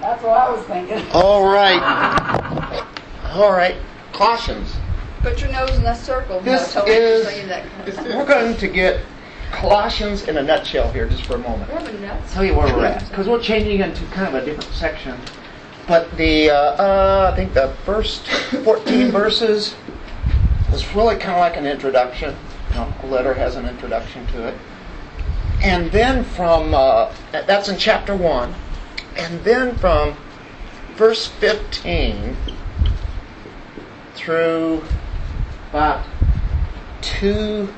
That's what I was thinking. All right. All right. Colossians. Put your nose in that circle. This no, is- that kind of stuff. We're going to get Colossians in a nutshell here just for a moment. Tell you where we're at because we're changing into kind of a different section. But the uh, uh, I think the first 14 verses was really kind of like an introduction. You know, a letter has an introduction to it, and then from uh, that's in chapter one, and then from verse 15 through about two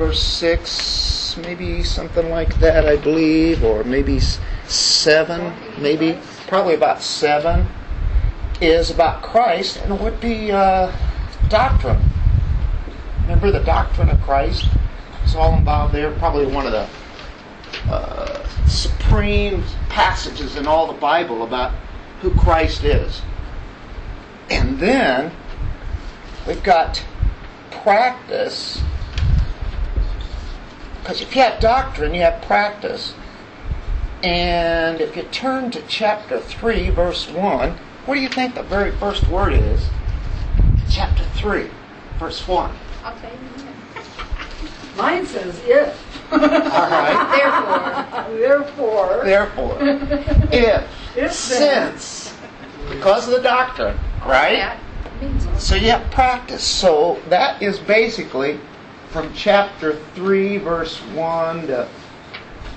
verse 6, maybe something like that, I believe, or maybe 7, maybe, probably about 7, is about Christ, and would be uh, doctrine. Remember the doctrine of Christ? It's all involved there. Probably one of the uh, supreme passages in all the Bible about who Christ is. And then we've got practice because if you have doctrine, you have practice. And if you turn to chapter 3, verse 1, what do you think the very first word is? Chapter 3, verse 1. I'll tell you in a minute. Mine says if. All right. Therefore, Therefore. Therefore, if, If since, because of the doctrine, right? that means something. So you have practice. So that is basically from chapter 3, verse 1 to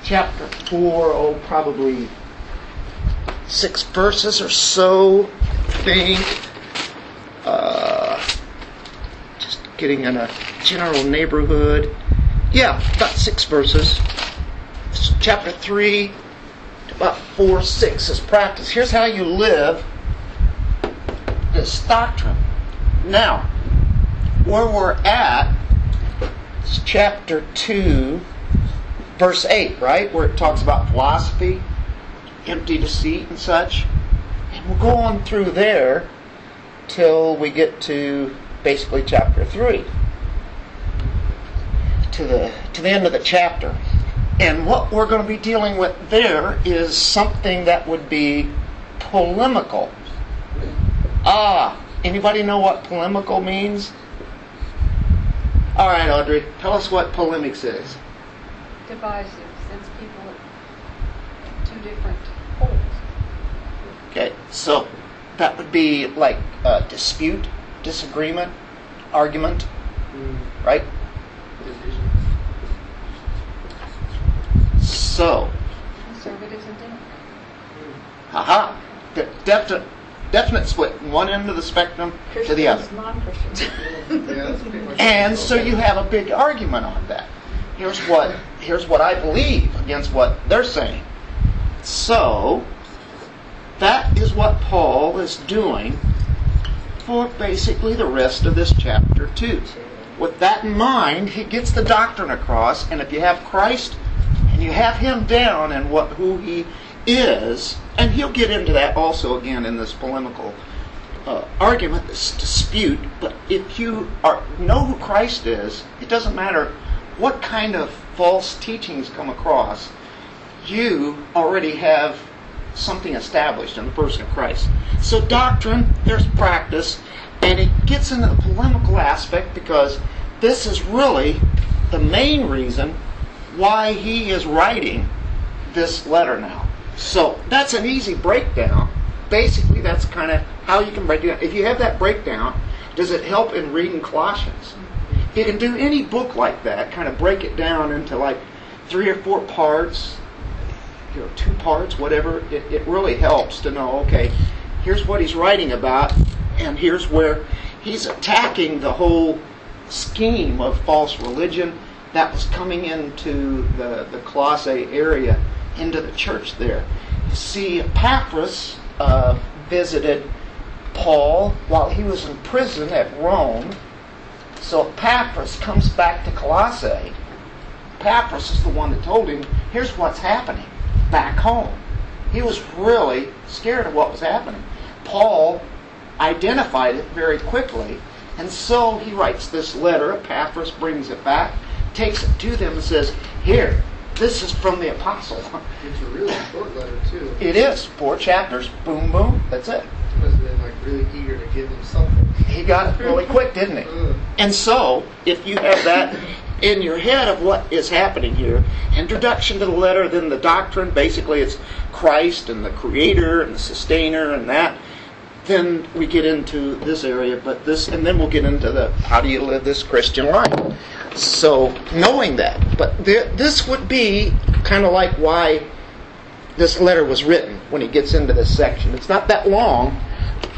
chapter 4, oh, probably six verses or so, I think. Uh, just getting in a general neighborhood. Yeah, about six verses. Chapter 3 to about 4, 6 is practice. Here's how you live this doctrine. Now, where we're at is chapter 2, verse 8, right? Where it talks about philosophy, empty deceit, and such. And we'll go on through there till we get to basically chapter 3. To the, to the end of the chapter. And what we're going to be dealing with there is something that would be polemical. Ah, anybody know what polemical means? All right, Audrey, tell us what polemics is. divisive, sends people at two different poles. Okay, so that would be like a dispute, disagreement, argument, right? So, Conservatives and Democrats. haha, de- definite, definite split, one end of the spectrum to the other. non-Christians. And so you have a big argument on that. Here's what here's what I believe against what they're saying. So that is what Paul is doing for basically the rest of this chapter 2. With that in mind, he gets the doctrine across, and if you have Christ and you have him down and what who he is, and he'll get into that also again in this polemical uh, argument, this dispute. But if you are know who Christ is, it doesn't matter what kind of false teachings come across. You already have something established in the person of Christ. So doctrine, there's practice, and it gets into the polemical aspect because this is really the main reason why he is writing this letter now. So that's an easy breakdown. Basically, that's kind of how you can break it down. If you have that breakdown, does it help in reading Colossians? You can do any book like that, kind of break it down into like three or four parts, you know, two parts, whatever. It, it really helps to know, okay, here's what he's writing about, and here's where he's attacking the whole scheme of false religion that was coming into the, the Colossae area, into the church there. You see, Epaphras uh, visited Paul while he was in prison at Rome. So Epaphras comes back to Colossae. Epaphras is the one that told him, here's what's happening back home. He was really scared of what was happening. Paul identified it very quickly, and so he writes this letter. Epaphras brings it back, takes it to them, and says, Here, this is from the apostle. It's a really short letter, too. It is four chapters. Boom, boom. That's it. He must have been like really eager to give him something. He got it really quick, didn't he? Ugh. And so, if you have that in your head of what is happening here, introduction to the letter, then the doctrine, basically it's Christ and the creator and the sustainer and that, then we get into this area, but this, and then we'll get into the how do you live this Christian life. So, knowing that, but there, this would be kind of like why this letter was written when he gets into this section. It's not that long,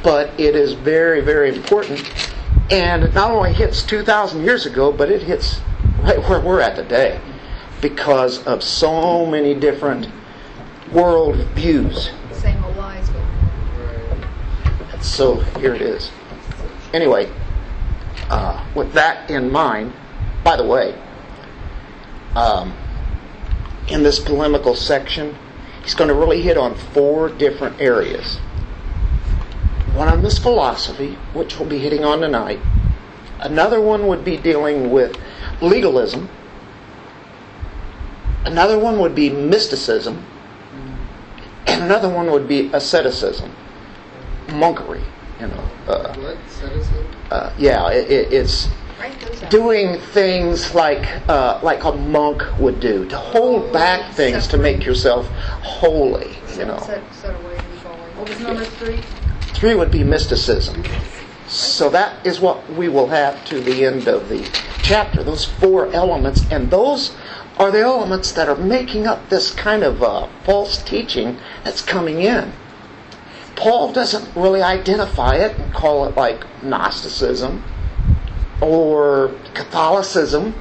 but it is very, very important. And it not only hits 2,000 years ago, but it hits right where we're at today because of so many different world views. Same old lies. So here it is. Anyway, uh, with that in mind, by the way, um, in this polemical section, he's going to really hit on four different areas. One on this philosophy, which we'll be hitting on tonight. Another one would be dealing with legalism. Another one would be mysticism. And another one would be asceticism monkery. You know, uh, What? Citizen? uh, yeah, it, it, it's write those out. Doing things like uh, like a monk would do to hold back things to make yourself holy. You know, set, set away What was number three? three would be mysticism. So that is what we will have to the end of the chapter. Those four elements, and those are the elements that are making up this kind of uh, false teaching that's coming in. Paul doesn't really identify it and call it like Gnosticism or Catholicism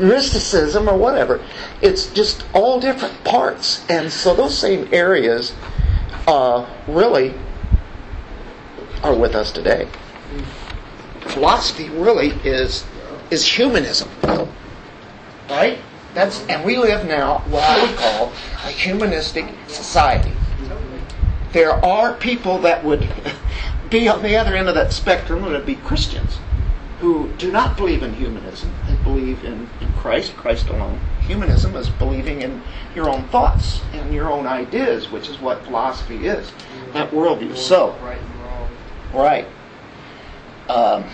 mysticism or whatever. It's just all different parts. And so those same areas uh, really are with us today. Philosophy really is is humanism. Right? That's and we live now what I would call a humanistic society there are people that would be on the other end of that spectrum, and would be Christians, who do not believe in humanism. They believe in, in Christ, Christ alone. Humanism is believing in your own thoughts and your own ideas, which is what philosophy is, that worldview. So, Right and wrong. right, um,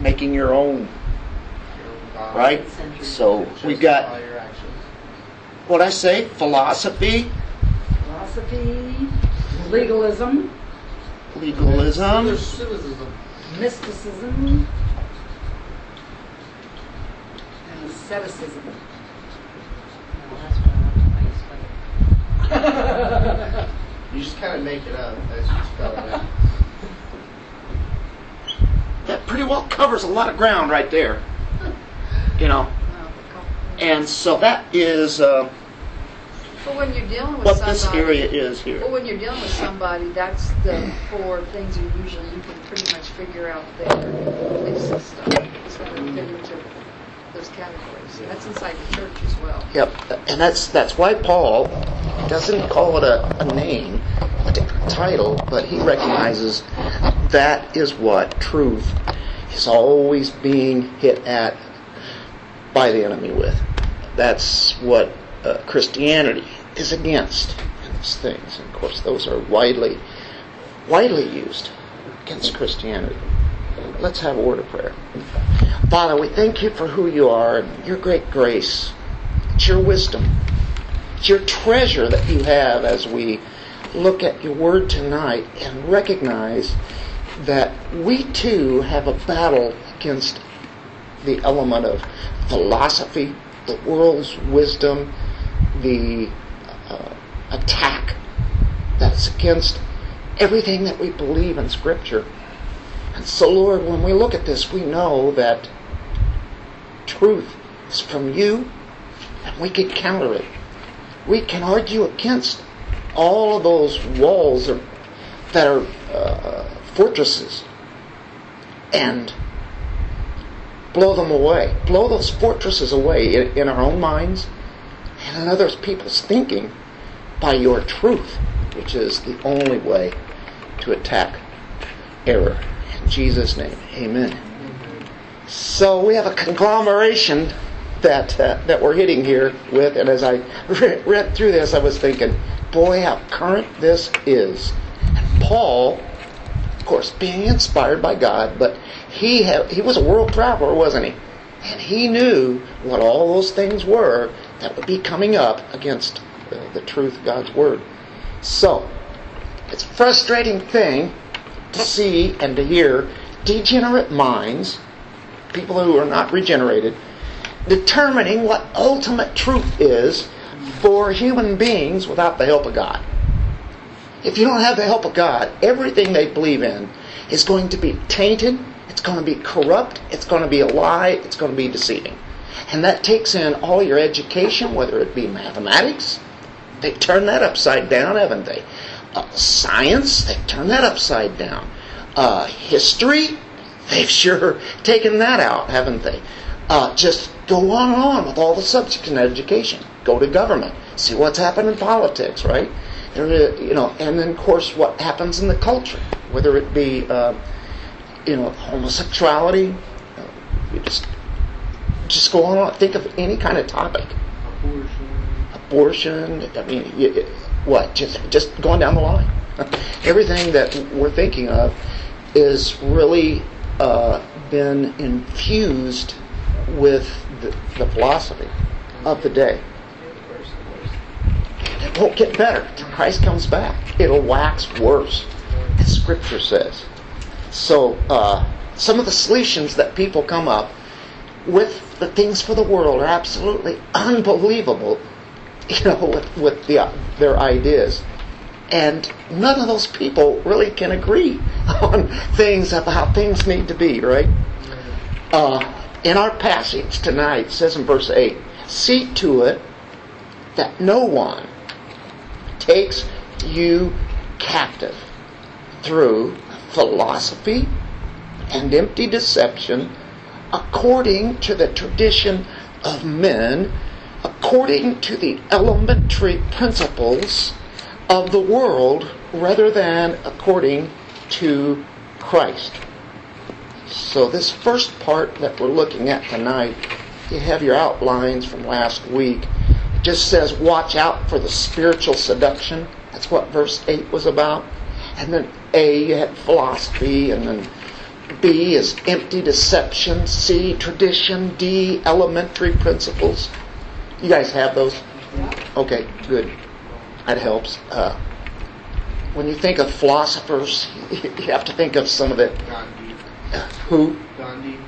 making your own, Your own right? So we've got your actions. what I say, philosophy, Philosophy, legalism, legalism, Cynicism. mysticism, and asceticism. You just kind of make it up as you spell it out. that pretty well covers a lot of ground right there. You know, and so that is uh, But when you're dealing with what somebody, this area is here. Well, when you're dealing with somebody, that's the four things you usually you can pretty much figure out their belief system. It's going to fit into those categories. That's inside the church as well. Yep, and that's that's why Paul doesn't call it a, a name, a title, but he recognizes that is what truth is always being hit at by the enemy with. That's what uh, Christianity is against in those things. And of course, those are widely widely used against Christianity. Let's have a word of prayer. Father, we thank you for who you are and your great grace. It's your wisdom. It's your treasure that you have as we look at your word tonight and recognize that we too have a battle against the element of philosophy, the world's wisdom, the uh, attack that's against everything that we believe in Scripture. And so, Lord, when we look at this, we know that truth is from you, and we can counter it. We can argue against all of those walls or, that are uh, fortresses and blow them away. Blow those fortresses away in, in our own minds and in other people's thinking by your truth, which is the only way to attack error. Jesus' name, amen. So we have a conglomeration that uh, that we're hitting here with, and as I re- read through this, I was thinking, boy, how current this is. And Paul, of course, being inspired by God, but he had, he was a world traveler, wasn't he? And he knew what all those things were that would be coming up against uh, the truth of God's word. So, it's a frustrating thing to see and to hear degenerate minds, people who are not regenerated, determining what ultimate truth is for human beings without the help of God. If you don't have the help of God, everything they believe in is going to be tainted, it's going to be corrupt, it's going to be a lie, it's going to be deceiving. And that takes in all your education, whether it be mathematics, they turn that upside down, haven't they? Uh, science, they've turned that upside down. Uh, history, they've sure taken that out, haven't they? Uh, just go on and on with all the subjects in education. Go to government, see what's happened in politics, right? There, is- you know, and then of course what happens in the culture, whether it be, uh, you know, homosexuality. Uh, you just just go on. and on. Think of any kind of topic abortion. I mean, what? Just just going down the line. Everything that we're thinking of is really uh, been infused with the, the philosophy of the day. It won't get better Christ comes back. It'll wax worse, as Scripture says. So, uh, some of the solutions that people come up with the things for the world are absolutely unbelievable you know, with, with the, their ideas. And none of those people really can agree on things about how things need to be, right? Uh, in our passage tonight, says in verse 8, see to it that no one takes you captive through philosophy and empty deception according to the tradition of men according to the elementary principles of the world rather than according to Christ. So, this first part that we're looking at tonight, you have your outlines from last week. It just says, Watch out for the spiritual seduction. That's what verse 8 was about. And then A, you had philosophy, and then B is empty deception, C, tradition, D, elementary principles. You guys have those? Okay, good. That helps. Uh, when you think of philosophers, you have to think of some of the Gandhi. who. Gandhi.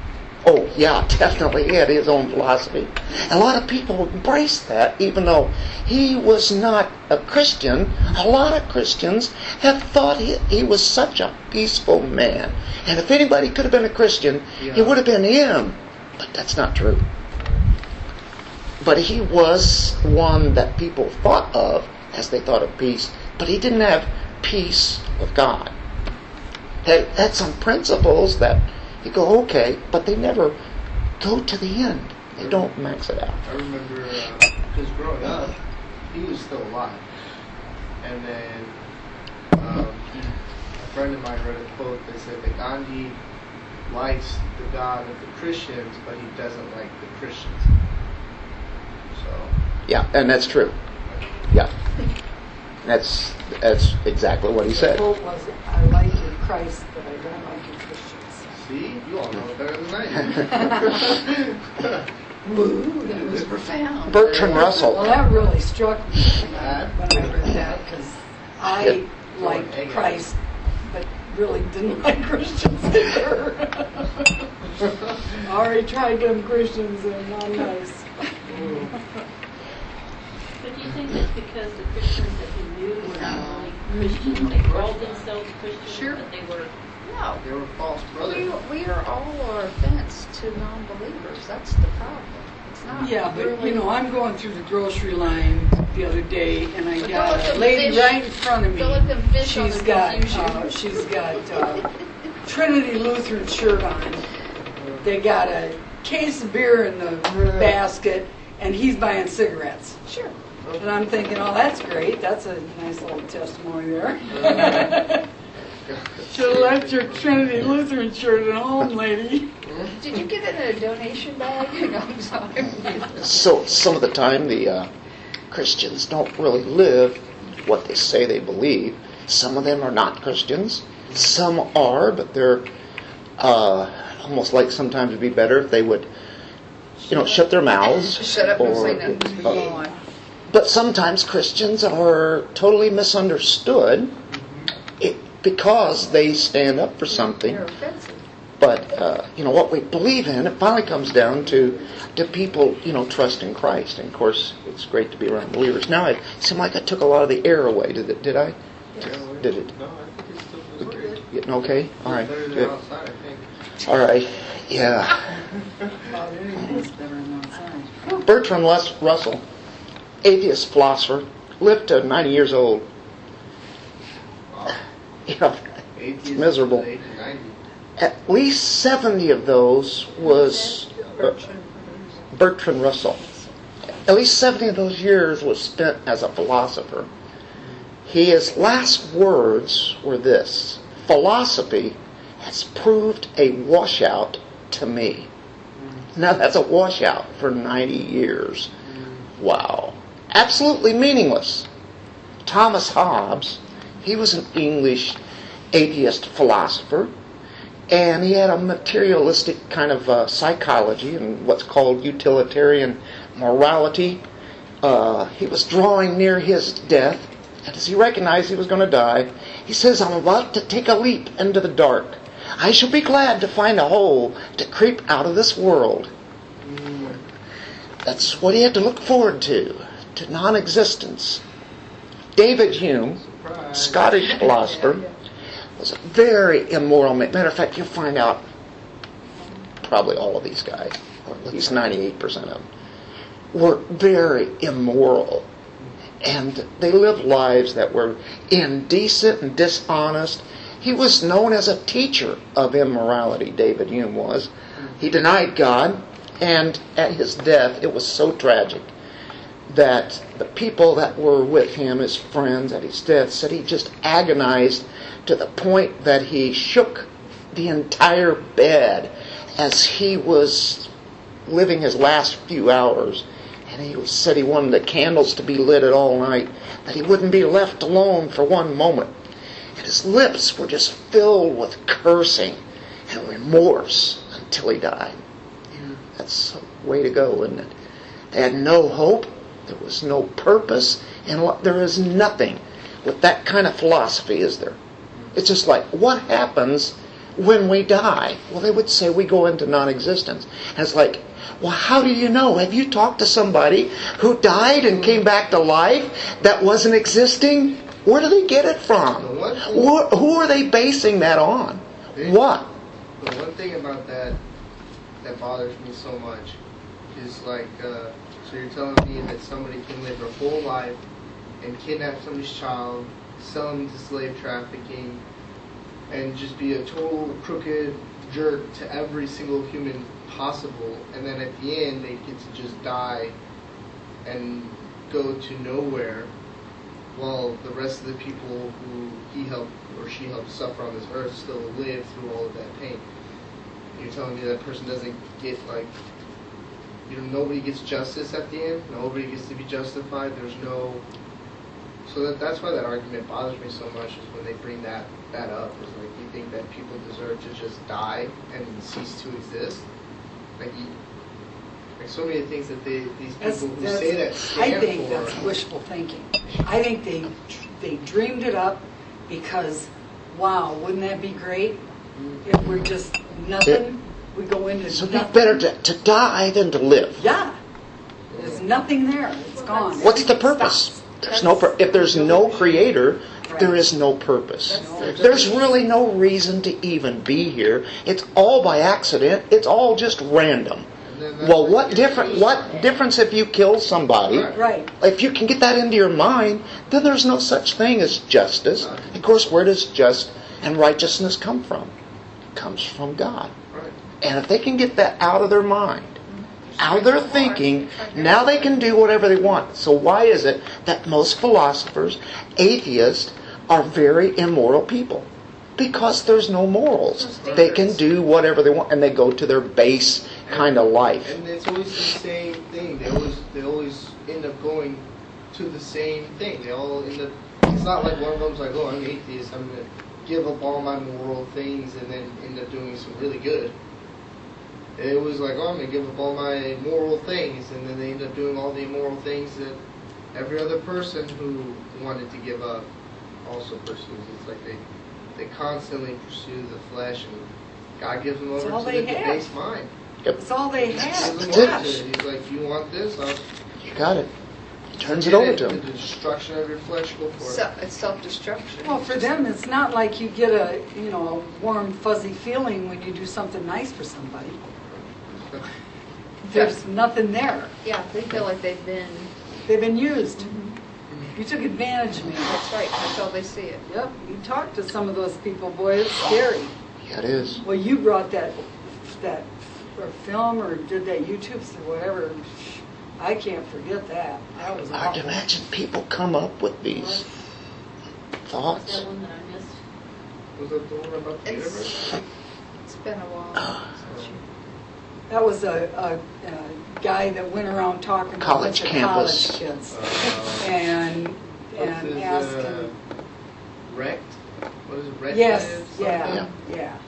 Oh, yeah, definitely. He had his own philosophy. A lot of people embraced that, even though he was not a Christian. A lot of Christians have thought he, he was such a peaceful man. And if anybody could have been a Christian, it would have been him. But that's not true. But he was one that people thought of as they thought of peace. But he didn't have peace with God. They had some principles that you go, okay, but they never go to the end. They don't max it out. I remember because growing up, he was still alive, and then um, a friend of mine read a quote that said that Gandhi likes the God of the Christians, but he doesn't like the Christians. So Yeah, and that's true. Yeah. That's that's exactly what he The said. quote was, I like your Christ, but I don't like your Christians. see, you all know better than I do. Woo, that was profound. Bertrand Well, Russell. that really struck me when I when I read that, because I liked Christ, but really didn't like Christians either. I already tried them Christians, and not nice. But do you think it's because the Christians that he knew were not really Christians? They called themselves Christians, Sure. but they were No. they were false We, brothers. we are all our offense to non-believers. That's the problem. It's not Yeah, but really- you know, I'm going through the grocery line the other day, and I But got don't let a them lady fish- right in front of me. don't let them fish on She's the got, confusion. uh, she's got uh, Trinity Lutheran shirt on. They got a case of beer in the basket, and he's buying cigarettes. Sure. And I'm thinking, oh, that's great. That's a nice little testimony there. Should have left your Trinity Lutheran shirt at home, lady. Did you get it in a donation bag? No, I'm sorry. So some of the time, the uh, Christians don't really live what they say they believe. Some of them are not Christians. Some are, but they're uh, almost like sometimes it'd be better if they would, you know, shut their mouths. Shut up and say nothing. uh, Go. But sometimes Christians are totally misunderstood it, because they stand up for something. They're offensive. But uh, you know what we believe in, it finally comes down to do people you know trust in Christ. And of course, it's great to be around believers. Now it seemed like I took a lot of the air away. Did it? Did I? Did it? No, I think it's still good. Getting okay? All right. Good. Outside, All right. Yeah. About anything is better than outside. Bertrand Russell, atheist philosopher, lived to 90 years old. You know, Atheist Miserable. to the age of 90. at least 70 of those was uh, Bertrand Russell. At least 70 of those years was spent as a philosopher. His last words were this Philosophy has proved a washout to me. Now that's a washout for 90 years. Wow. Absolutely meaningless. Thomas Hobbes, he was an English atheist philosopher and he had a materialistic kind of uh, psychology and what's called utilitarian morality. Uh, he was drawing near his death, and as he recognized he was going to die, he says, I'm about to take a leap into the dark. I shall be glad to find a hole to creep out of this world. That's what he had to look forward to, to non existence. David Hume, Surprise. Scottish philosopher, was a very immoral man. Matter of fact, you'll find out probably all of these guys, or at least 98% of them, were very immoral. And they lived lives that were indecent and dishonest. He was known as a teacher of immorality, David Hume was. He denied God, and at his death, it was so tragic that the people that were with him, his friends at his death, said he just agonized to the point that he shook the entire bed as he was living his last few hours. And he said he wanted the candles to be lit at all night, that he wouldn't be left alone for one moment. And his lips were just filled with cursing and remorse until he died. That's a way to go, isn't it? They had no hope. There was no purpose. And there is nothing with that kind of philosophy, is there? It's just like, what happens when we die? Well, they would say we go into non existence. And it's like, well, how do you know? Have you talked to somebody who died and came back to life that wasn't existing? Where do they get it from? Who who are they basing that on? What? The one thing about that that bothers me so much is like, uh, so you're telling me that somebody can live their whole life and kidnap somebody's child, sell them to slave trafficking, and just be a total crooked jerk to every single human possible, and then at the end they get to just die and go to nowhere while the rest of the people who he helped or she helped suffer on this earth still live through all of that pain. You're telling me that person doesn't get like you know nobody gets justice at the end. Nobody gets to be justified. There's no. So that that's why that argument bothers me so much is when they bring that that up. Is like you think that people deserve to just die and cease to exist. Like like so many things that they these That's, people who that's, say that stand I think for. that's wishful thinking. I think they they dreamed it up because, wow, wouldn't that be great mm-hmm. if we're just nothing? We go into So it'd nothing. better to, to die than to live. Yeah, there's nothing there. It's gone. What's the purpose? stops. There's no if there's no creator, there is no purpose. There's really no reason to even be here. It's all by accident. It's all just random. And then that's Well, what different what difference if you kill somebody? Right. Right. If you can get that into your mind, then there's no such thing as justice. Of course, where does just and righteousness come from? It comes from God. And if they can get that out of their mind, out of their thinking, now they can do whatever they want. So why is it that most philosophers, atheists, are very immoral people? Because there's no morals. They can do whatever they want and they go to their base kind of life. And it's always the same thing. They always they always end up going to the same thing. They all end up. It's not like one of them's like, oh, I'm atheist. I'm gonna give up all my moral things and then end up doing some really good. It was like, oh, I'm gonna give up all my moral things, and then they end up doing all the immoral things that every other person who wanted to give up also pursues. It's like they they constantly pursue the flesh, and God gives them over to the have. debased mind. It's all they have. doesn't That's it. He's like, you want this? I'll You got it. He turns it get over to The them. destruction of your flesh. Go for So, it's self-destruction. Well, for them, it's not like you get a, you know, a warm, fuzzy feeling when you do something nice for somebody. it. There's nothing there. Yeah, they feel like they've been, They've been used. You took advantage of me. that's right, that's how they see it. Yep, you talked to some of those people, boy, it's scary. Yeah, it is. Well, you brought that, that, or film or did that YouTube or whatever. I can't forget that. That was Hard to awful. imagine people come up with these What's thoughts. that one that I missed? Was that the one about the It's- universe? It's been a while. Uh, That was a, a, a guy that went around talking to a College bunch of campus. college kids Uh, and what's and his, asking. uh, Wrecked? What is it? Wrecked? yes, Lives? yeah, yeah.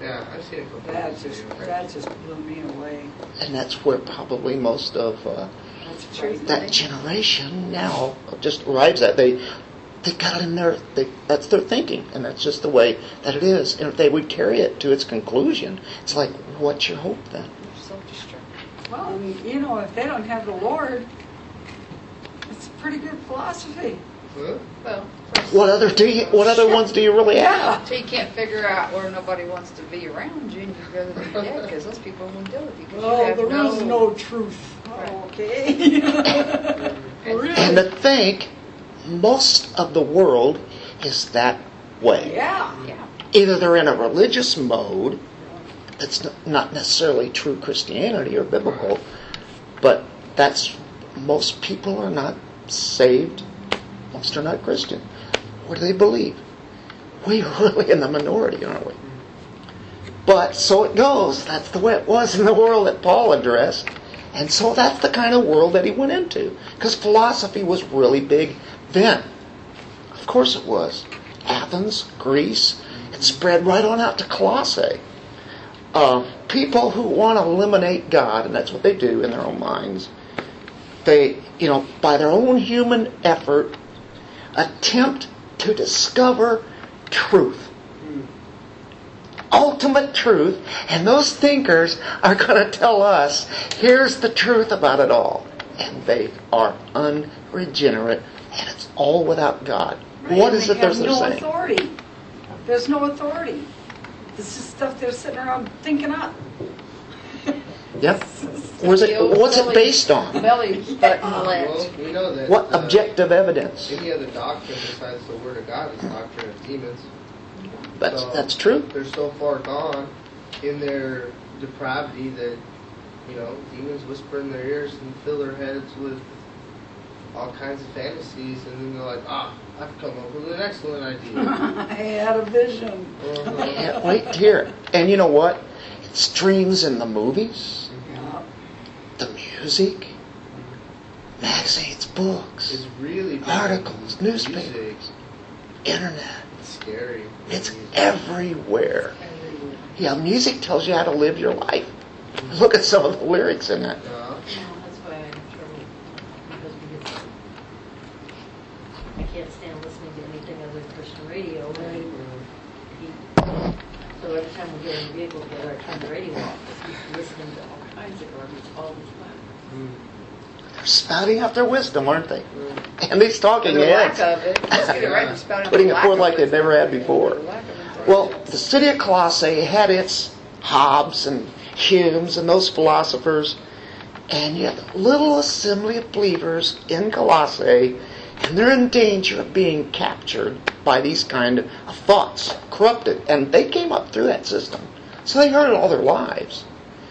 Yeah, I've seen a couple That of just videos. that just blew me away. And that's where probably most of uh, That's crazy. that generation now just arrives at. They they got it in their they, that's their thinking, and that's just the way that it is. And if they would carry it to its conclusion, it's like, what's your hope then? Self-destruction. Well, and, you know, if they don't have the Lord, it's a pretty good philosophy. Huh? Well, What other do you, what other ones do you really have? until you can't figure out where nobody wants to be around you, and you'd rather be dead, because those people won't deal with you. 'cause you Oh, have there is no truth. Oh, right. Okay. really? And to think most of the world is that way. yeah. Yeah. Either they're in a religious mode that's not necessarily true Christianity or biblical, but that's most people are not saved. Most are not Christian. What do they believe? We're really in the minority, aren't we? But so it goes. That's the way it was in the world that Paul addressed. And so that's the kind of world that he went into. Because philosophy was really big then. Of course it was. Athens, Greece, it spread right on out to Colossae. Uh, people who want to eliminate God, and that's what they do in their own minds, they, you know, by their own human effort, attempt to discover truth. Ultimate truth, and those thinkers are going to tell us here's the truth about it all. And they are unregenerate, and it's all without God. Right, What and is they it they're have no saying? authority. There's no authority. This is stuff they're sitting around thinking up. Yep. Where's it, what's it based on? Belly button Well, we know that. What uh, objective evidence? Any other doctrine besides the Word of God is doctrine of demons. That's So, that's true. They're so far gone in their depravity that, you know, demons whisper in their ears and fill their heads with all kinds of fantasies, and then they're like, ah, I've come up with an excellent idea. I had a vision. Uh-huh. Can't wait to hear it. And you know what? It's dreams in the movies, Yeah. the music, magazines, books, It's really Articles, in music. newspapers. internet. It's scary. It's Music. everywhere. Yeah, music tells you how to live your life. Look at some of the lyrics in that. Uh, No, that's why I have trouble, because we get, I can't stand listening to anything other than Christian radio. and he- So every time we get in the vehicle together, I turn the radio off, he's listening to all kinds of garbage all the time. They're spouting out their wisdom, aren't they? Mm. And these talking And the lack of it. It right. Putting it forth like they've never had before. The lack of it. Well, the city of Colossae had its Hobbes and Humes and those philosophers, and yet a little assembly of believers in Colossae, and they're in danger of being captured by these kind of thoughts, corrupted. And they came up through that system. So they heard it all their lives.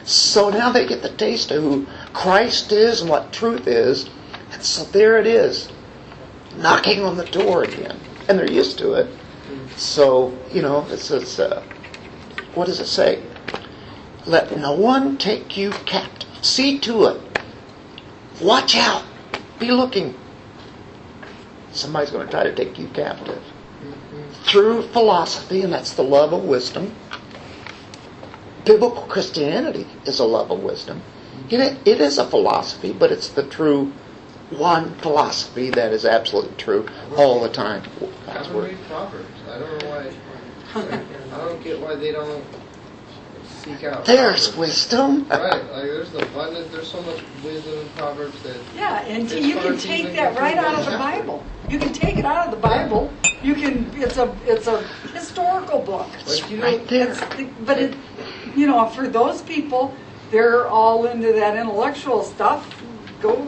So now they get the taste of who Christ is and what truth is. And so there it is, knocking on the door again. And they're used to it. So, you know, it says, uh, what does it say? Let no one take you captive. See to it. Watch out. Be looking. Somebody's going to try to take you captive. Through philosophy, and that's the love of wisdom. Biblical Christianity is a love of wisdom. It, it is a philosophy, but it's the true one philosophy that is absolutely true all the time. Don't read Proverbs. I don't know why. I don't get why they don't seek out. There's Proverbs. wisdom. Right, like there's abundance. There's so much wisdom in Proverbs that Yeah, and you can take that right out of the. Bible. You can take it out of the Bible. You can. It's a. It's a historical book. like you know. Right there. It's, but it, you know, for those people, they're all into that intellectual stuff. Go.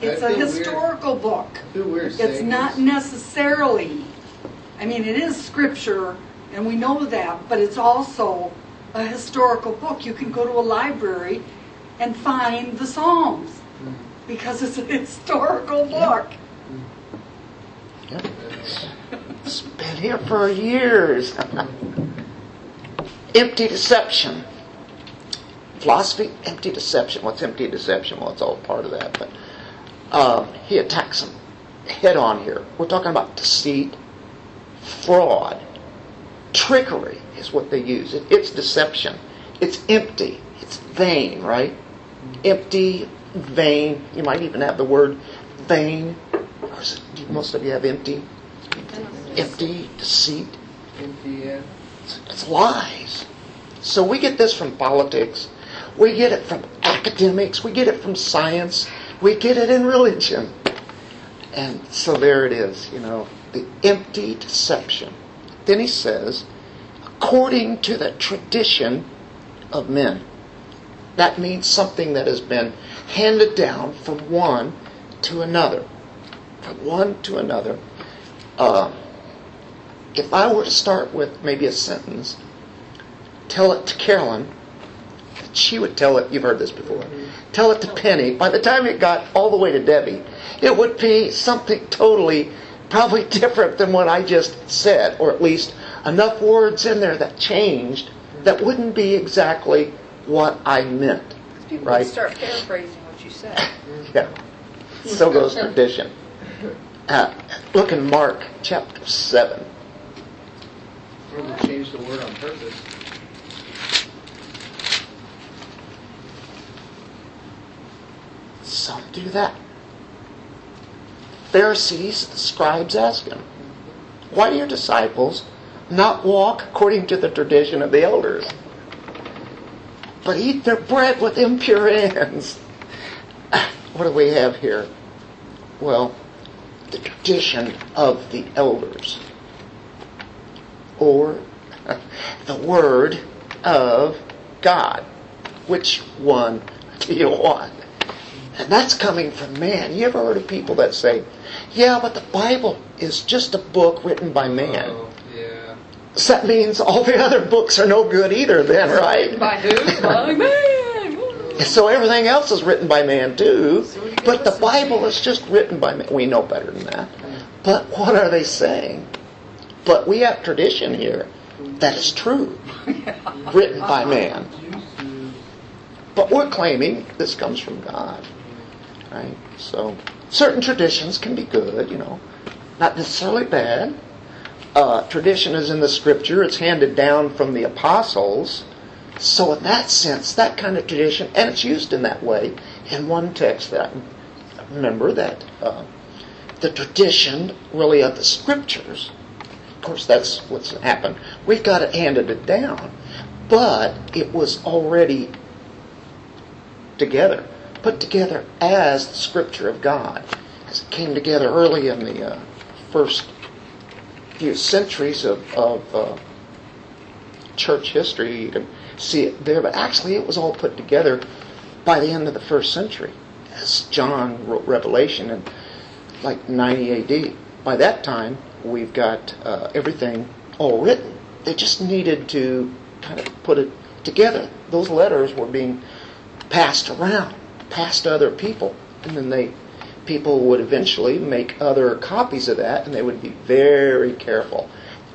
It's I a feel weird. historical book. I feel weird It's not this. necessarily. I mean, it is scripture, and we know that, but it's also a historical book. You can go to a library and find the Psalms Mm. because it's a historical book. Yep. It's been here for years. empty deception. Philosophy, empty deception. What's empty deception? Well, it's all part of that. But uh, he attacks them head on here. We're talking about deceit, fraud, trickery is what they use. It, it's deception. It's empty. It's vain, right? Empty, vain. You might even have the word vain. Or is it, most of you have empty? Empty, deceit. Empty. It's, it's lies. So we get this from politics. We get it from academics. We get it from science. We get it in religion. And so there it is, you know, the empty deception. Then he says, according to the tradition of men. That means something that has been handed down from one to another. From one to another. Uh, if I were to start with maybe a sentence, tell it to Carolyn, she would tell it, you've heard this before, tell it to Penny. By the time it got all the way to Debbie, it would be something totally, probably different than what I just said, or at least enough words in there that changed that wouldn't be exactly what I meant. People Right. start paraphrasing what you said. Yeah. So goes tradition. Uh, look in Mark chapter 7. Or they change the word on purpose. Some do that. Pharisees, the scribes ask him, Why do your disciples not walk according to the tradition of the elders, but eat their bread with impure hands? What do we have here? Well, the tradition of the elders, or the word of God. Which one do you want? And that's coming from man. You ever heard of people that say, yeah, but the Bible is just a book written by man? Oh, yeah. So that means all the other books are no good either, then, right? By who? By man. So everything else is written by man too. But the Bible is just written by man. We know better than that. But what are they saying? But we have tradition here that is true, written by man. But we're claiming this comes from God. Right? So certain traditions can be good, you know, not necessarily bad. Uh, tradition is in the scripture, it's handed down from the apostles. So, in that sense, that kind of tradition, and it's used in that way in one text that I remember that uh, the tradition really of the scriptures, of course, that's what's happened. We've got it handed it down, but it was already together, put together as the Scripture of God, as it came together early in the uh, first few centuries of, of uh, church history. You can see it there, but actually it was all put together by the end of the first century, as John wrote Revelation in like 90 AD. By that time, we've got uh, everything all written. They just needed to kind of put it together. Those letters were being passed around, passed to other people, and then they people would eventually make other copies of that, and they would be very careful.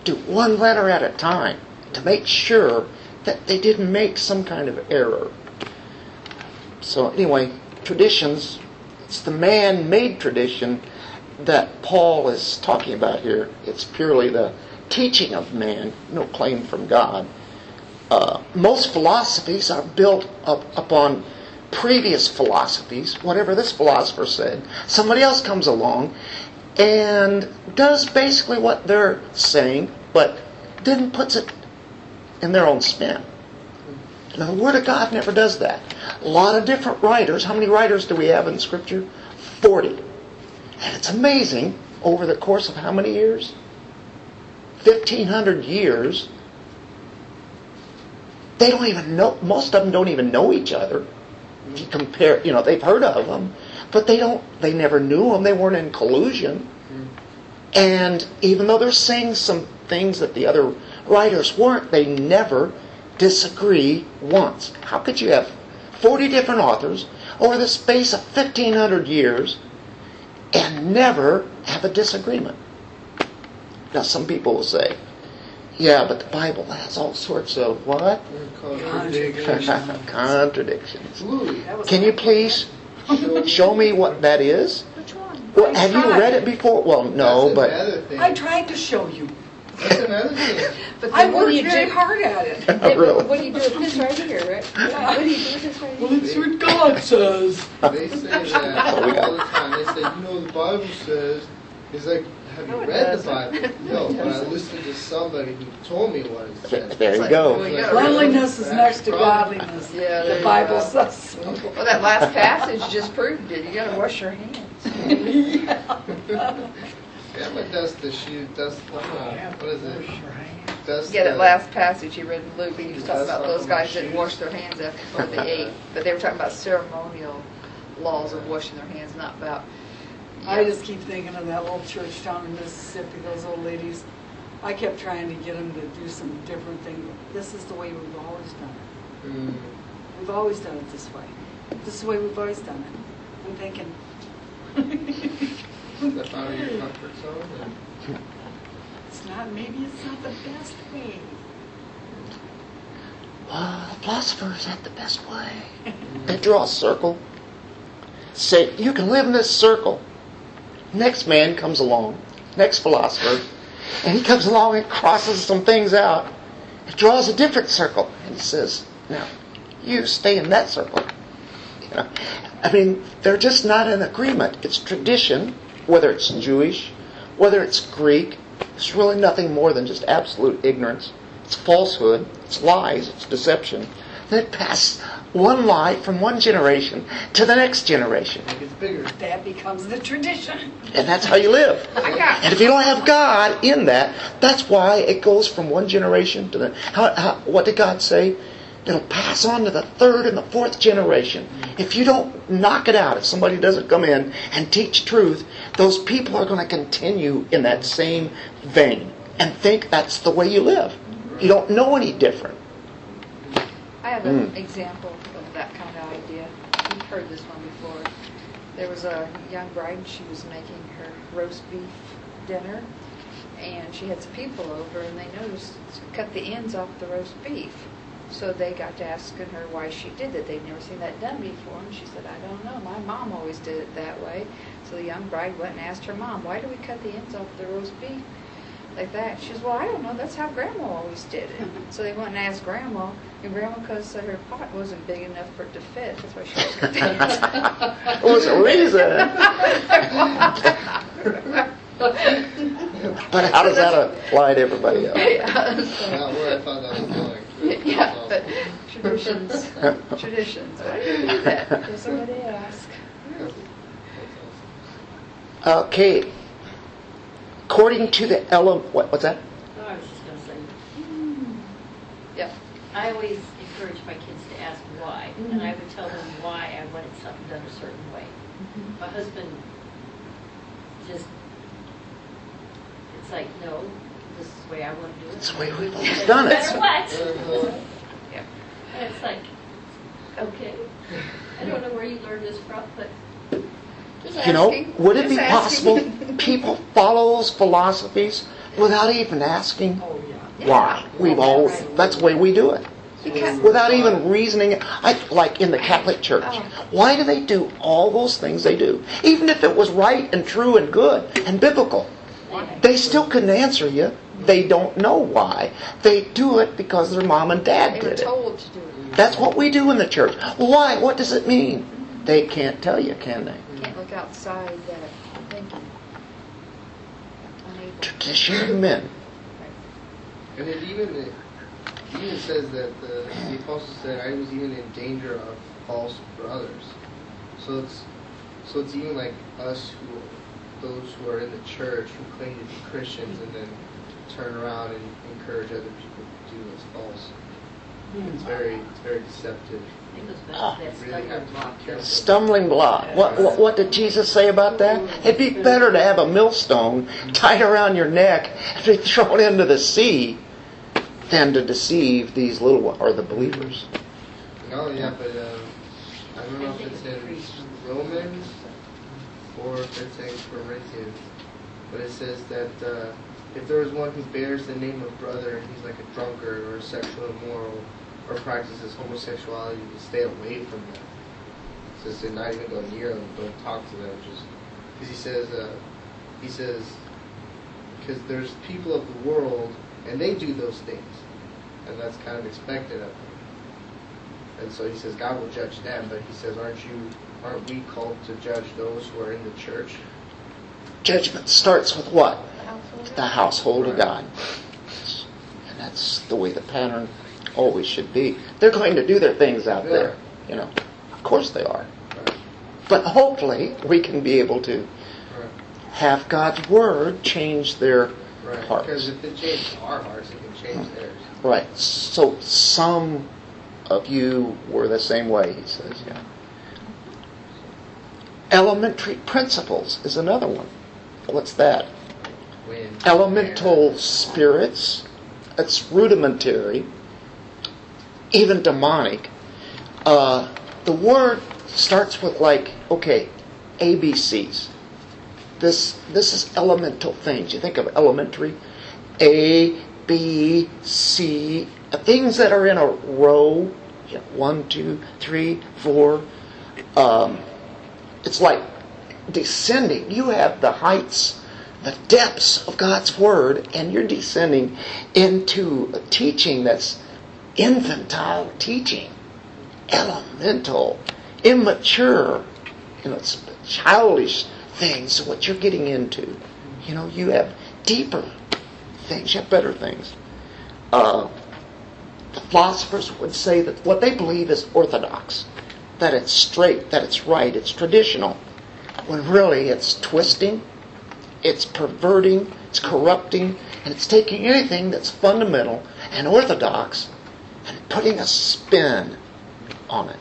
do one letter at a time to make sure that they didn't make some kind of error. So anyway, traditions, it's the man-made tradition that Paul is talking about here. It's purely the teaching of man, no claim from God. Uh, most philosophies are built up upon previous philosophies, whatever this philosopher said. Somebody else comes along and does basically what they're saying, but then puts it in their own spin. Now, the Word of God never does that. A lot of different writers. How many writers do we have in Scripture? 40. And it's amazing over the course of how many years? 1,500 years. They don't even know, most of them don't even know each other. Compare, you know, they've heard of them, but they don't, they never knew them. They weren't in collusion. Mm-hmm. And even though they're saying some things that the other writers weren't, they never disagree once. How could you have 40 different authors over the space of 1,500 years and never have a disagreement? Now, some people will say, yeah, but the Bible has all sorts of what? Contradiction. Contradictions. Louis, That was Can you please show me what that is? Which one? Well, have you read it before? Well, no, but. I tried to show you. That's another thing. But I then what worked very do? hard at it. Yeah, oh, but Really? What do you do with this right here, right? What do you do with this right here? Well, it's what God says. They say that Oh, all the time. They say, you know, the Bible says. It's like, have you read the. Bible? No, but I listened to somebody who told me what it says. there you like, go. well, yeah. Cleanliness is next to godliness. Yeah, The Bible go. says. Well, that last passage just proved it. You gotta wash your hands. Yeah, but that's the shoe. That's uh, what is it? That's Yeah, that the- last passage he read in Luke, he was talking about those guys the didn't wash their hands after they ate. But they were talking about ceremonial laws of washing their hands, not about. I just keep thinking of that little church down in Mississippi, those old ladies. I kept trying to get them to do some different thing. This is the way we've always done it. Mm. We've always done it this way. This is the way we've always done it. I'm thinking. Step out of your comfort zone. And, It's not, maybe it's not the best way. Uh, the philosophers had the best way. They draw a circle. Say, you can live in this circle. Next man comes along, next philosopher, and he comes along and crosses some things out. Draws a different circle, and he says, now, you stay in that circle. You know? I mean, they're just not in agreement. It's tradition, whether it's Jewish, whether it's Greek. It's really nothing more than just absolute ignorance. It's falsehood. It's lies. It's deception. That pass one lie from one generation to the next generation. it gets bigger. That becomes the tradition. And that's how you live. I got And if you don't have God in that, that's why it goes from one generation to the. How, how, what did God say? It'll pass on to the third and the fourth generation. If you don't knock it out, if somebody doesn't come in and teach truth, those people are going to continue in that same vein and think that's the way you live. You don't know any different. I have an Mm. example of that kind of idea. You've heard this one before. There was a young bride, and she was making her roast beef dinner, and she had some people over, and they noticed to cut the ends off the roast beef. So they got to asking her why she did that. They'd never seen that done before, and she said, I don't know. My mom always did it that way. So the young bride went and asked her mom, why do we cut the ends off the roast beef? Like that. She says, well, I don't know. That's how Grandma always did it. so they went and asked Grandma, and Grandma, because her pot wasn't big enough for it to fit, that's why she was cut the. It was a reason. But how does that apply to everybody else? yeah, so- where I thought that was going. yeah, but traditions, traditions. Why do you do that? Because somebody asked. Okay. According to the element, what, what's that? No, I was just gonna say, Yep. I always encourage my kids to ask why, and I would tell them why I wanted something done a certain way. My husband just, it's like, no, this is the way I want to do it. It's the way we've always done No it. matter what. Uh-huh. Yep. And it's like, okay, I don't know where you learned this from, but Just You know, would it be possible people follow those philosophies without even asking Oh, yeah. why. We've all, that's the way we do it. Because- Without even reasoning, I, like in the Catholic Church. Oh. Why do they do all those things they do? Even if it was right and true and good and biblical, they still couldn't answer you. They don't know why. They do it because their mom and dad did it. to do it. That's what we do in the church. Why? What does it mean? They can't tell you, can they? Can't look outside that thinking. Unable. Tradition of men. And it even it even says that the, the apostle said I was even in danger of false brothers. So it's so it's even like us who those who are in the church who claim to be Christians and then turn around and encourage other people to do what's false. It's very it's very deceptive. It goes Ah. back to that Really have stumbling to block. be careful. Stumbling block. What, what, what did Jesus say about that? It'd be better to have a millstone tied around your neck and be thrown into the sea than to deceive these little one- or the believers. Oh yeah, but um, I don't know if it's in Romans or if it's in Corinthians, but it says that uh, if there is one who bears the name of brother and he's like a drunkard or a sexual immoral or practices homosexuality, to stay away from them. Says to not even go near them, don't talk to them, just because he says uh, he says because there's people of the world and they do those things, and that's kind of expected of them. And so he says God will judge them, but he says, aren't you, aren't we called to judge those who are in the church? Judgment starts with what? The household. Of God. And that's the way the pattern always should be. They're going to do their things out there, you know. Of course they are. But hopefully we can be able to have God's word change their Right. hearts. Because if it changes our hearts, it can change hmm. theirs. Right. So some of you were the same way, he says, yeah. Elementary principles is another one. What's that? Elemental spirits. It's rudimentary, even demonic. Uh, the word starts with like, okay, ABCs. This this is elemental things. You think of elementary, A, B, C, uh, things that are in a row. You know, one, two, three, four. Um, it's like descending. You have the heights, the depths of God's Word, and you're descending into a teaching that's infantile teaching, elemental, immature, you know, it's childish things, what you're getting into. You know, you have deeper things, you have better things. Uh, the philosophers would say that what they believe is orthodox, that it's straight, that it's right, it's traditional, when really it's twisting, it's perverting, it's corrupting, and it's taking anything that's fundamental and orthodox and putting a spin on it.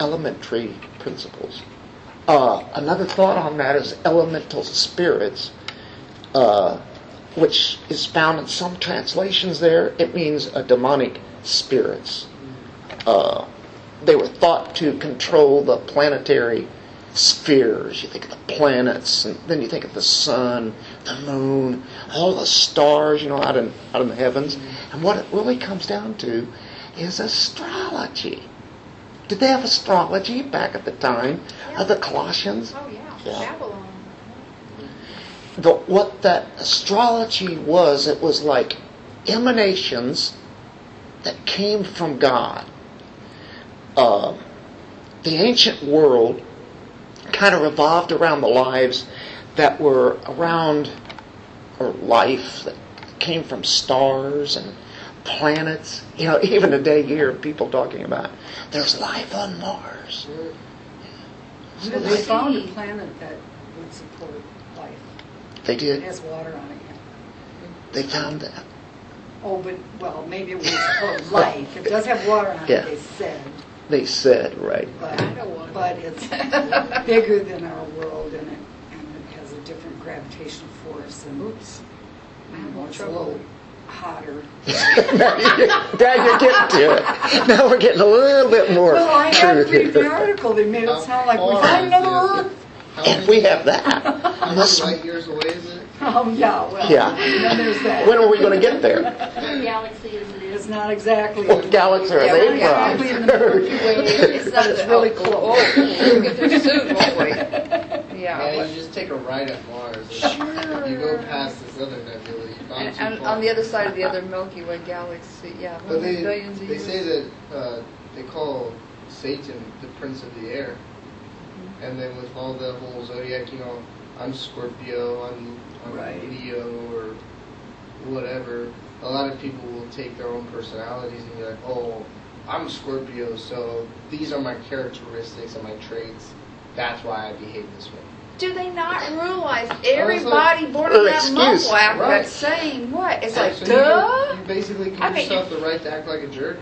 Elementary principles. Uh, another thought on that is elemental spirits, uh, which is found in some translations there. It means a demonic spirits. Uh, they were thought to control the planetary spheres. You think of the planets, and then you think of the sun, the moon, all the stars, you know, out in out in the heavens. And what it really comes down to is astrology. Did they have astrology back at the time of the Colossians? Oh, yeah. Yeah. Babylon. the, what that astrology was, it was like emanations that came from God. Uh, the ancient world kind of revolved around the lives that were around, or life that came from stars and planets. You know, even today you hear people talking about there's life on Mars. But They found a planet that would support life. They did. It has water on it. They found that. Oh, but, well, maybe it was support life. It does have water on Yeah. it, they said. They said, right. But, I know one. but it's bigger than our world and it, and it has a different gravitational force and oops. I'm in It's a little hotter. now, you're, now you're getting to it. Now we're getting a little bit more Well, I had to truth read the article. They made it sound like we far found another it? Earth. How And we have that. How many light years away is it? Oh, yeah, well, Yeah. then there's that. When are we going to get there? What galaxy is it It's in? Not exactly. What galaxy are Yeah, they not exactly in the Milky? Way, It's but it's really close. Oh, we'll get there soon, won't we? Yeah, Yeah. you just take a right at Mars. and You go past this other nebula. You've gone And, and on the other side of the other Milky Way galaxy, yeah, But they, billions of they years. say that uh, they call Satan the prince of the air. Mm-hmm. And then with all the whole zodiac, you know, I'm Scorpio, I'm, I'm Right. Leo, or whatever. A lot of people will take their own personalities and be like, oh, I'm Scorpio, so these are my characteristics and my traits. That's why I behave this way. Do they not realize everybody born in that excuse. mumble Right. that's saying what? It's like, So duh. You, you basically give I mean, yourself the right to act like a jerk.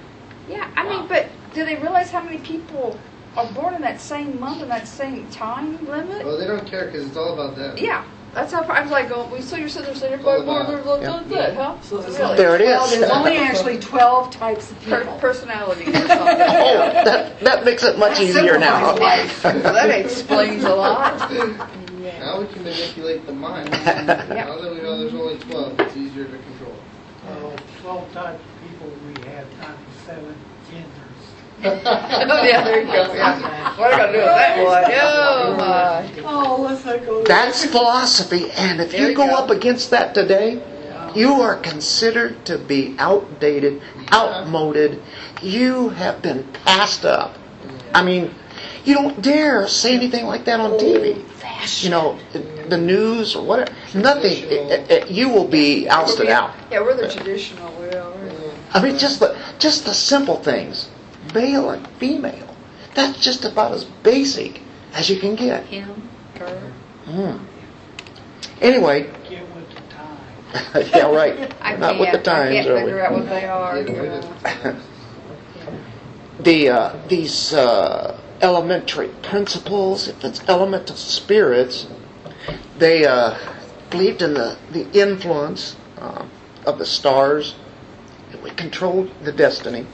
Yeah, I Wow. mean, but do they realize how many people are born in that same month and that same time limit? Well, they don't care because it's all about them. Yeah, that's how I'm like, oh, we saw your scissors and your blood, blah, blah, blah, blah, blah, yep. huh? So really? There it is. There's only actually 12 types of people. Per- personalities. oh, that, that makes it much easier now. that explains a lot. Now we can manipulate the mind. yep. Now that we know there's only 12, it's easier to control. Uh, 12 types of people we have times 7 yeah, there you go. Yeah. What are we gonna do with that one? Oh my. Oh, let's not go. That's philosophy, and if you you go go. up against that today, you are considered to be outdated, outmoded. You have been passed up. I mean, you don't dare say anything like that on TV. You know, the news or whatever. Nothing. It- it- you will be ousted out. Yeah, we're the traditional. We are. I mean, just the just the simple things, male and female. That's just about as basic as you can get. Him, her. Mm. Anyway, Get with the time. yeah, right. I We're not with the can't- I times, can't are figure we? out what they are. Get rid The uh, these uh, elementary principles, if it's elemental spirits, they uh, believed in the the influence uh, of the stars. That we controlled the destiny,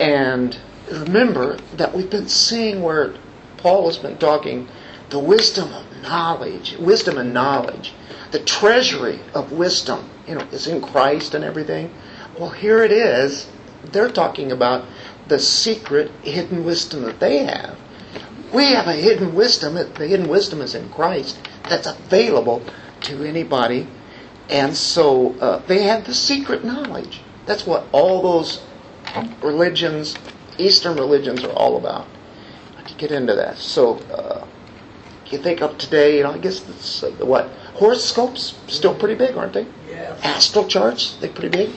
and remember that we've been seeing where Paul has been talking the wisdom of knowledge, wisdom and knowledge, the treasury of wisdom, you know, is in Christ and everything. Well, here it is. They're talking about the secret hidden wisdom that they have. We have a hidden wisdom. The hidden wisdom is in Christ that's available to anybody. And so uh, they have the secret knowledge. That's what all those religions, Eastern religions, are all about. I could get into that. So uh, you think of today, you know, I guess it's uh, what horoscopes still pretty big, aren't they? Yes. Astral charts, they pretty big.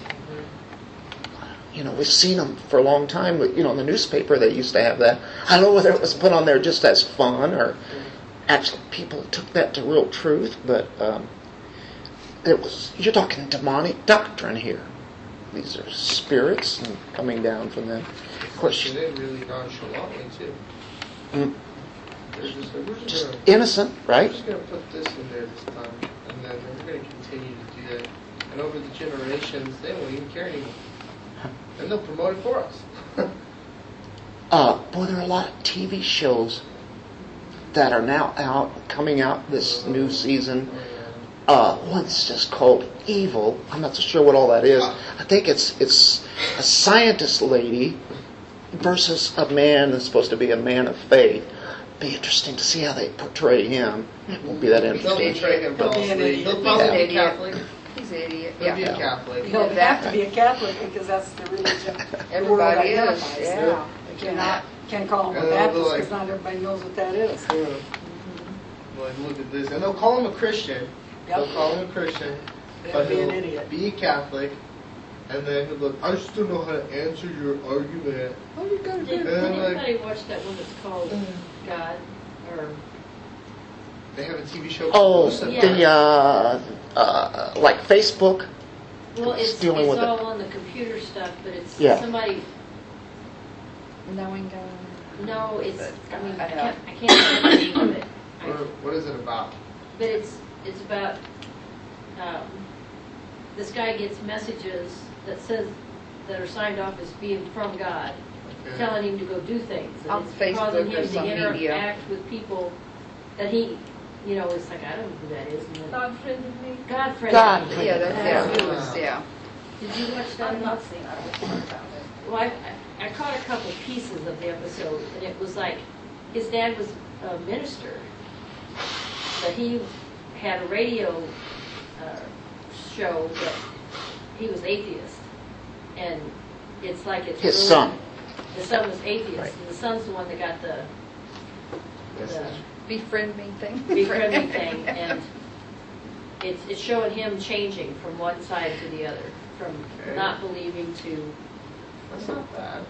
You know, we've seen them for a long time. but, You know, in the newspaper they used to have that. I don't know whether it was put on there just as fun or actually people took that to real truth, but um, it was. You're talking demonic doctrine here. These are spirits and coming down from them. Of course, it really nonchalantly too. Mm. Just like, just, gonna, innocent, right? we're just gonna put this in there this time, and then we're gonna continue to do that. And over the generations, they won't even care anymore, and they'll promote it for us. Uh, boy, there are a lot of TV shows that are now out, coming out this new season. Uh, one's just called Evil. I'm not so sure what all that is. I think it's it's a scientist lady versus a man that's supposed to be a man of faith. Be interesting to see how they portray him. It won't be that interesting. They'll interesting. betray him He'll be an falsely. idiot. He'll He's probably an be idiot. Catholic. He's an idiot. He'll be a Catholic. You don't have to be a Catholic because that's the religion. the Everybody is. identifies. Yeah. You cannot, can't call him a And they'll Baptist like- because not everybody knows what that is. Yeah. Like, look at this, and they'll call him a Christian. They'll call him a Christian, They'll but be he'll an idiot. be a Catholic, and then he'll look. I just don't know how to answer your argument. Oh, you gotta Did do Uh, did like- anybody watch that one that's called God, or, They have a TV show. Oh, called Lucifer. the uh, uh, like Facebook. well, it's, It's dealing it's with it. all on the computer stuff, but it's Yeah. somebody, Knowing God. no, it's, I mean, I I can't, I can't remember the name of it. I- What, what is it about? But it's, it's about, um, this guy gets messages that says, that are signed off as being from God, Okay. telling him to go do things. and On it's Facebook Causing or him to some media. interact with people that he you know, it's like, I don't know who that is. And then God friended me. Godfrey. Godfrey. Yeah, that's, yeah, it was, yeah. Did you watch that? I'm not saying I was smart about it. Well, I, I caught a couple pieces of the episode, and it was like, his dad was a minister, but he had a radio uh, show that he was atheist, and it's like it's His really- son. The son was atheist, Right. and the son's the one that got the, the Befriend me thing. befriending thing, and it's it's showing him changing from one side to the other, from Okay. not believing to That's not bad.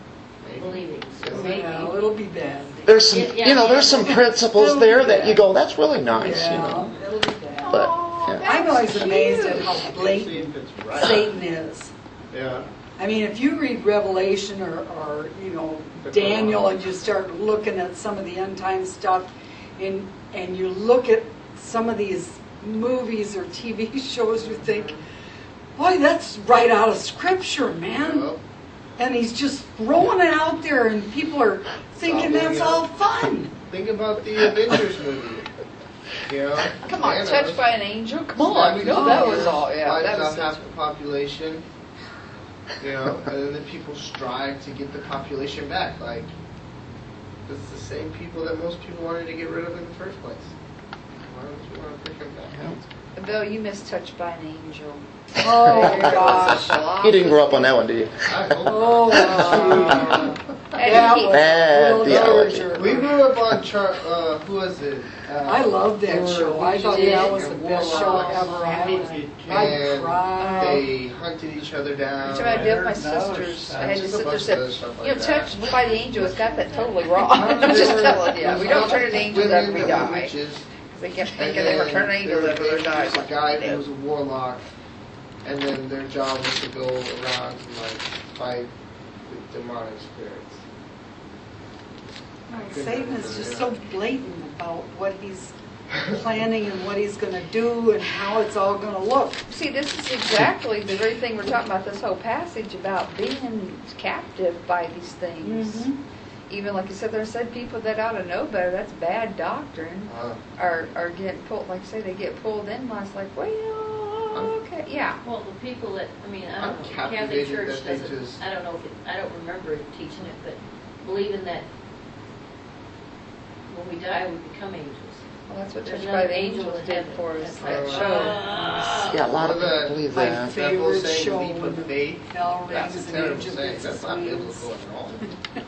Maybe. believing. So maybe. Well, it'll be bad. There's some, Yeah, yeah. you know, there's some principles there that you go, that's really nice, you Yeah, know. it'll be bad. But, yeah. I'm always amazed at how blatant right. Satan is. Yeah. I mean, if you read Revelation or, or you know, Daniel and you start looking at some of the end time stuff and, and you look at some of these movies or TV shows, you think, boy, that's right out of scripture, man. Well, And he's just throwing it out there and people are thinking Stop that's looking all fun. think about the Avengers movie. Know? Come on, Thanos touched by an angel. Come on, Thanos no, that was all. Yeah, that was. half the population. You know, and then the people strive to get the population back. Like, it's the same people that most people wanted to get rid of in the first place. Why don't you want to bring them back? Bill, you missed touched by an angel. Oh, gosh. You didn't grow up on that one, did you? Oh, not. wow. And That was Bad theology. We grew up on Char. Uh, who was it? Uh, I loved that show. I thought that was the best show Warlocks. ever. I was, I And cried. they hunted each other down. Which I did with my There's no sisters. I had to Just a sit there and bunch of other stuff say, like you know, that. touched by the angel has got that totally wrong. I'm just telling you. We don't turn into angels after we Women that were die. witches. They kept And thinking they were then turning angels there after was they died. a guy who was a warlock, and then their job was to go around and like fight with demonic spirits. Right, Satan is just so blatant about what he's planning and what he's going to do and how it's all going to look. See, this is exactly the very thing we're talking about this whole passage about being captive by these things. Mhm. Even like you said, there said people that ought to know better. That's bad doctrine. Uh, Are are getting pulled. Like I say, they get pulled in. And it's like, well, okay, yeah. Well, the people that, I mean, I I'm don't know, Catholic captivated Church that they doesn't, just- I don't know if it, I don't remember it teaching it, but believing that when we die, we become angels. Well, that's what There's Church by the angel Angels in did heaven. for us. That That's show. Ah. Yeah, a lot of What people about believe my that. favorite that saying, show leap when of the faith. bell That's rings a and terrible angel saying. That's not wings. biblical at all.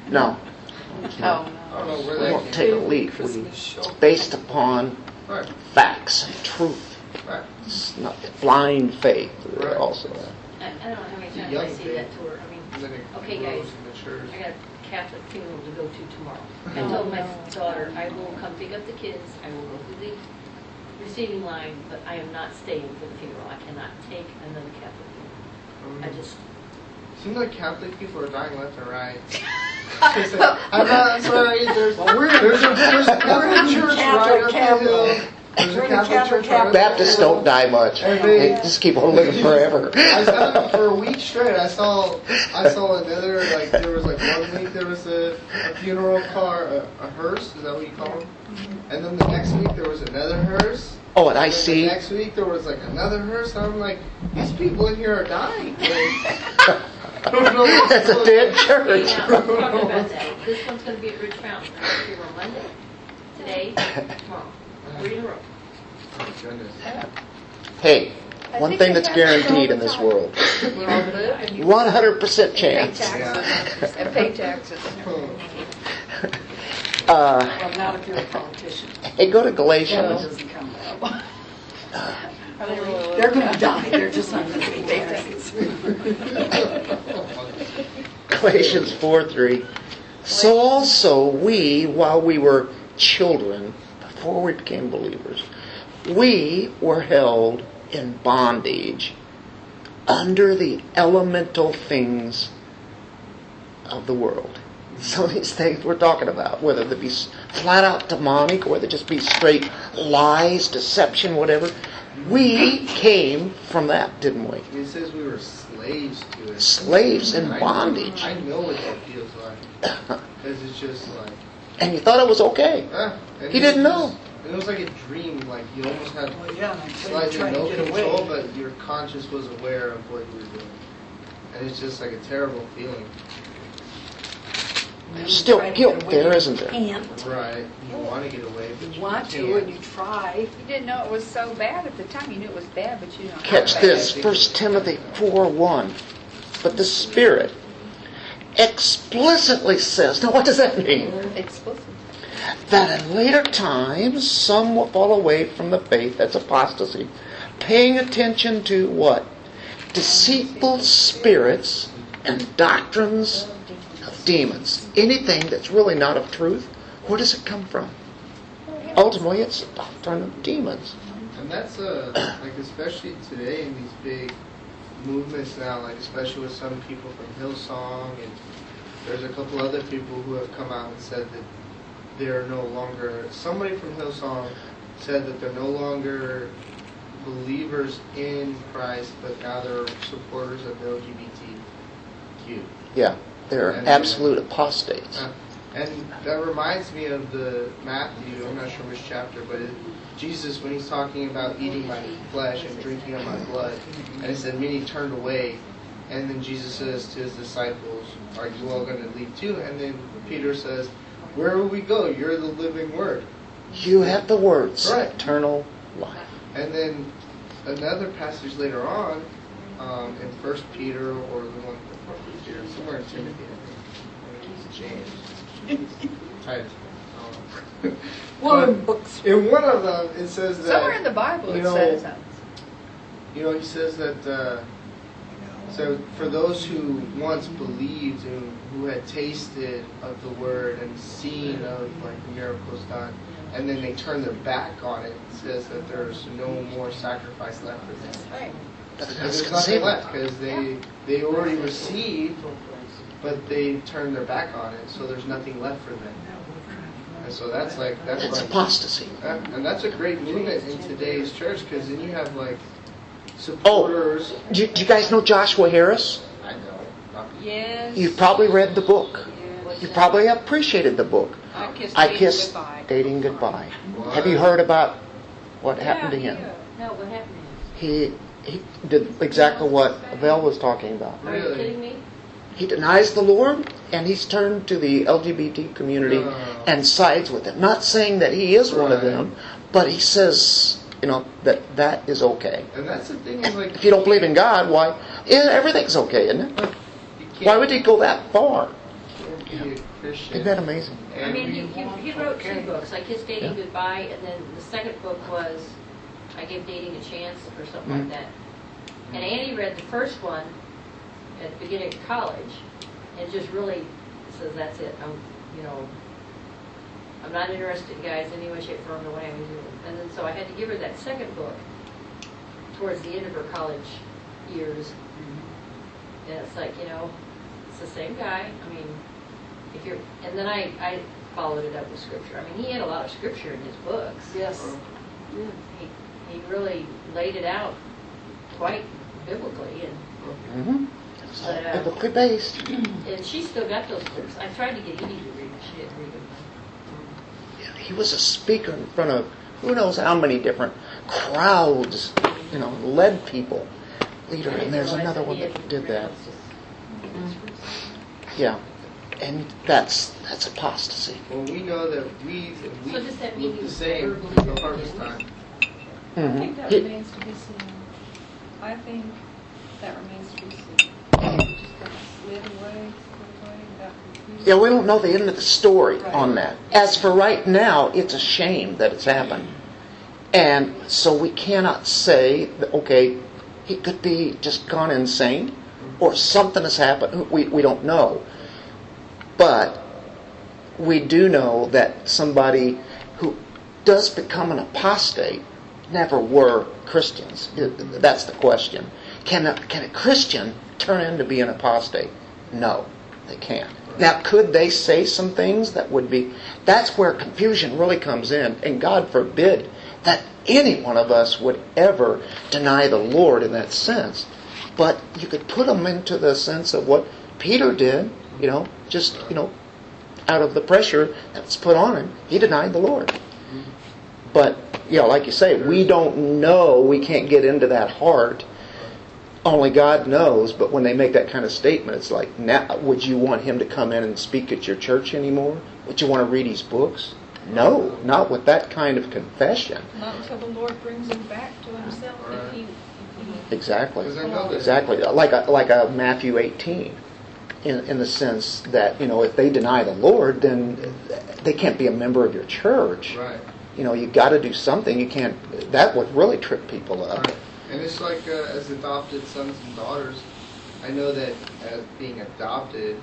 No. Oh, I no. don't know where We that won't came take a leap. We, Christmas show. based upon Right, facts and truth. Right. It's not blind faith Right. also. I, I don't know how many times young I see that to her, I mean, And then it Okay, grows guys. and. I got a Catholic funeral to go to tomorrow. I told my daughter, I will come pick up the kids, I will go through the receiving line, but I am not staying for the funeral. I cannot take another Catholic funeral. I Um, just, Seems like Catholic people are dying left and right. I'm not sorry. There's Well, we're- there's a there's a in Catholic church Catholic right up the hill. There's We're a Catholic Catholic church right Baptists don't die much. They they- just keep on living forever. I saw for a week straight. I saw I saw another like there was like one week there was a, a funeral car a, a hearse is that what you call them? Mm-hmm. And then the next week there was another hearse. Oh, and I And then see. The next week there was like another hearse. And I'm like, these people in here are dying. Like, I don't know what's That's a dead church. now, let's about that. This one's gonna be at Ridge Mountain. I'm here on Monday, today, tomorrow. Three in a row. Hey, one thing that's have this all guaranteed in this world We all live and you 100% pay chance. taxes and pay taxes. Uh, Well, not if you're a politician. hey, go to That Galatians. doesn't come up. Are they really They're going to die. They're just not going to pay taxes. Galatians 4 3. So also we, while we were children, before we became believers, we were held in bondage under the elemental things of the world. So these things we're talking about, whether they be flat out demonic or whether just be straight lies, deception, whatever, we came from that, didn't we? It says we were slaves to it. Slaves in I know- bondage. I know what that feels like. Because it's just like, And you thought it was okay. ah. and He didn't know. it was like a dream. Like you almost had Well, yeah, until slightly no control, away. but your conscience was aware of what you were doing, and it's just like a terrible feeling. There's still guilt get away, there, you isn't there? Can't. Right? You want to get away, but You you want to, can't. and you try. You didn't know it was so bad at the time. You knew it was bad, but you don't. Catch how this, First Timothy 4 1. But the Spirit explicitly says, now what does that mean? Explicit. That in later times some will fall away from the faith, that's apostasy, paying attention to what? Deceitful spirits and doctrines of demons. Anything that's really not of truth, where does it come from? Ultimately, it's the doctrine of demons. And that's uh, like especially today in these big movements now, like especially with some people from Hillsong, and there's a couple other people who have come out and said that they're no longer. Somebody from Hillsong said that they're no longer believers in Christ, but now they're supporters of the LGBTQ. Yeah, they're absolute apostates. Uh, And that reminds me of the Matthew, I'm not sure which chapter, but it, Jesus, when he's talking about eating my flesh and drinking of my blood, and it said many turned away, and then Jesus says to his disciples, Are you all going to leave too? And then Peter says, Where will we go? You're the living word. You have the words, Right. eternal life. And then another passage later on, um, in First Peter or the one before Peter, somewhere in Timothy, I think, James. Titus. One of but them books. in one of them, it says that Somewhere in the Bible you it says something. You know, he says that. Uh, so for those who once believed and who had tasted of the word and seen of like miracles done, and then they turn their back on it, it says that there's no more sacrifice left for them. Right. But And there's nothing left because they they already received, but they turned their back on it, so there's nothing left for them. And so that's like that's It's like apostasy. that- and that's a great movement in today's church because then you have like oh, supporters. Do you, do you guys know Joshua Harris? I know. Yes. You've probably read the book. Yes. You probably appreciated the book. I kissed I Dating goodbye. Dating Goodbye. Have you heard about what happened to Yeah, him? No, what happened? He he did exactly what Val was talking about. Are you Really? kidding me? He denies the Lord and he's turned to the LGBT community Oh. and sides with them. Not saying that he is one of them, but he says, you know, that that is okay. And that's the thing is like If you don't believe in God, why? Yeah, everything's okay, isn't it? you Why would he go that far? can't be a Christian. Isn't that amazing? I mean, he, he, he wrote two books. I Kissed Dating Yeah. Goodbye, and then the second book was I Gave Dating a Chance, or something Mhm. like that. And Annie read the first one at the beginning of college, and just really says, that's it. I'm, you know, I'm not interested in guys in any way, shape, form, the way I was doing. And then, so I had to give her that second book towards the end of her college years. And it's like, you know, it's the same guy. I mean, if you're, and then I, I followed it up with scripture. I mean, he had a lot of scripture in his books. Yes. He, he really laid it out quite biblically, and, Mm-hmm. But, uh, Biblically based. and she still got those books. I tried to get Edie to read them, she didn't read them. He was a speaker in front of who knows how many different crowds, you know, led people. Leader, and there's another one that did that. renounced his- Yeah. And that's that's apostasy. well, we know that we, we So does that mean look the you same never believed the harvest time. I Mhm. think that remains to be seen. I think that remains to be seen. Just kind of slid away, slid away, got confused. Yeah, we don't know the end of the story on that. As for right now, it's a shame that it's happened. And so we cannot say, that, okay, he could be just gone insane or something has happened. We, we don't know. But we do know that somebody who does become an apostate never were Christians. That's the question. Can a, can a Christian turn into be an apostate? No, they can't. Now, could they say some things that would be. That's where confusion really comes in. And God forbid that any one of us would ever deny the Lord in that sense. But you could put them into the sense of what Peter did, you know, just, you know, out of the pressure that was put on him, he denied the Lord. But, you know, like you say, we don't know, we can't get into that heart. Only God knows, but when they make that kind of statement, it's like, now, would you want him to come in and speak at your church anymore? Would you want to read his books? No, not with that kind of confession. Not until the Lord brings him back to himself, if he, if he Exactly. Because I know that- Exactly. Like a, like a Matthew 18, in, in the sense that, you know, if they deny the Lord, then they can't be a member of your church. Right. You know, you've got to do something. You can't, that would really trip people up. Right. And it's like uh, as adopted sons and daughters, I know that as being adopted,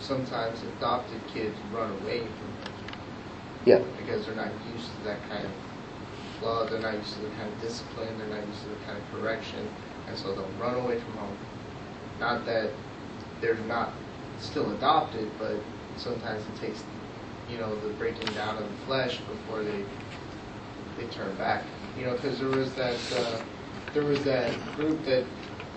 sometimes adopted kids run away from Yeah. because they're not used to that kind of love, they're not used to the kind of discipline, they're not used to the kind of correction, and so they'll run away from home. Not that they're not still adopted, but sometimes it takes, you know, the breaking down of the flesh before they they turn back. You know, because there was that uh, there was that group that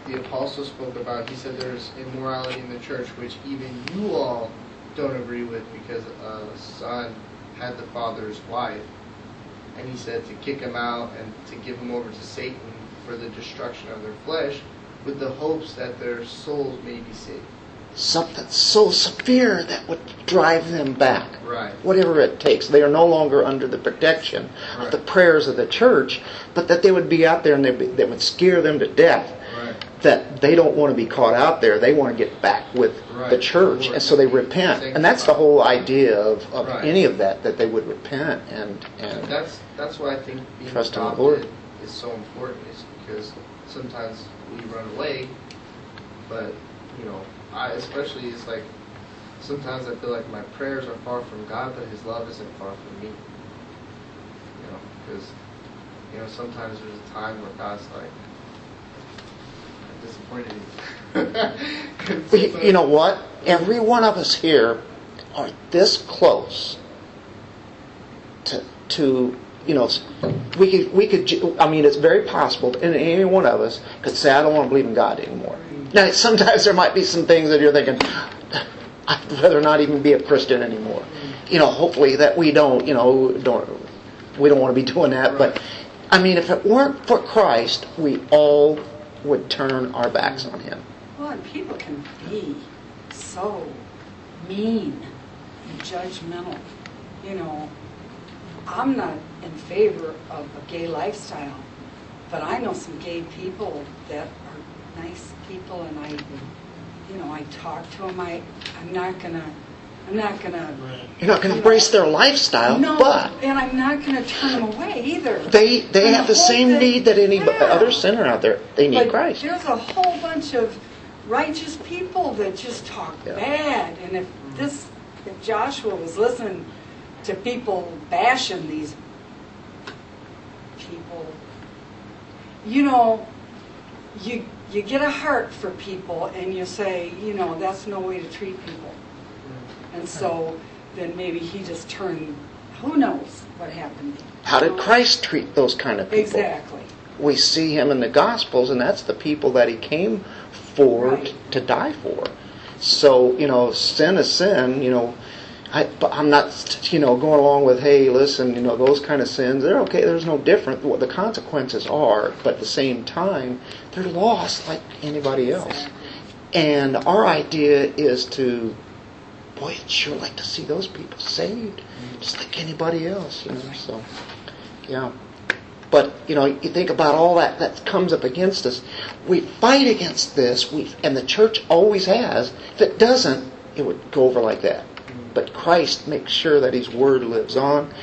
the apostle spoke about. He said there's immorality in the church, which even you all don't agree with, because a son had the father's wife, and he said to kick him out and to give him over to Satan for the destruction of their flesh, with the hopes that their souls may be saved. Something so severe that would drive them back. Right. Whatever it takes. They are no longer under the protection of the prayers of the church, but that they would be out there and they, they would scare them to death. Right. that they don't want to be caught out there. They want to get back with the Right. church, and so they repent. And that's the whole idea of, of Right. any of that that they would repent and and That's that's why I think being Trust in the Lord. is so important. Is because sometimes we run away, but you know, I especially it's like sometimes I feel like my prayers are far from God, but His love isn't far from me. You know, because you know sometimes there's a time where God's like, disappointed. in you." You- know what? Every one of us here are this close to to you know we could we could I mean it's very possible and any one of us could say I don't want to believe in God anymore. Now sometimes there might be some things that you're thinking I'd rather not even be a Christian anymore. You know, hopefully that we don't you know don't we don't want to be doing that. But I mean, if it weren't for Christ, we all would turn our backs on Him. Well, and people can be so mean and judgmental. You know, I'm not in favor of a gay lifestyle, but I know some gay people that are nice people, and I, you know, I talk to them. I, I'm not gonna, I'm not gonna. You're not going to embrace their lifestyle, No, but and I'm not gonna turn them away either. they they And have the whole same thing- need that any Yeah. other sinner out there. They need But Christ. There's a whole bunch of righteous people that just talk Yeah. bad. And if this, if Joshua was listening to people bashing these people, you know, you you get a heart for people and you say, you know, that's no way to treat people. Mm-hmm. And so then maybe he just turned, who knows what happened. How did Christ treat those kind of people? Exactly. We see him in the Gospels, and that's the people that he came for Right. to die for. So you know, sin is sin. You know, I, but I'm not you know going along with hey, listen, you know those kind of sins. They're okay. There's no different. What the consequences are, but at the same time, they're lost like anybody else. And our idea is to, boy, I'd sure like to see those people saved, just like anybody else, you know. So, yeah. But you know, you think about all that that comes up against us. We fight against this, we and the church always has. If it doesn't, it would go over like that. But Christ makes sure that His word lives on,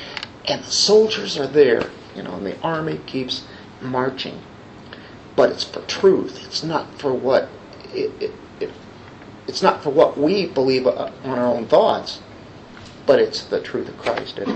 and the soldiers are there. You know, and the army keeps marching. But it's for truth. It's not for what it, it, it it's not for what we believe uh, on our own thoughts, but it's the truth of Christ.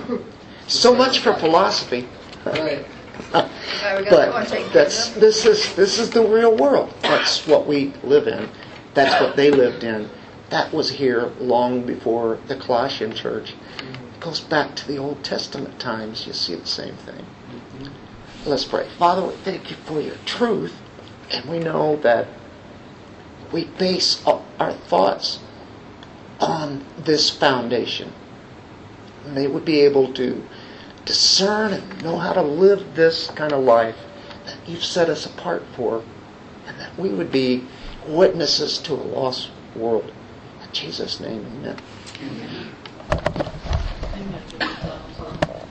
So much for philosophy. Right. Now we got But that's this is this is the real world. That's what we live in. That's what they lived in. That was here long before the Colossian church. Mm-hmm. It goes back to the Old Testament times. You see the same thing. Mm-hmm. Let's pray. Father, we thank you for your truth, and we know that we base our thoughts on this foundation. And they would be able to discern and know how to live this kind of life that you've set us apart for, and that we would be witnesses to a lost world. Jesus' name, amen.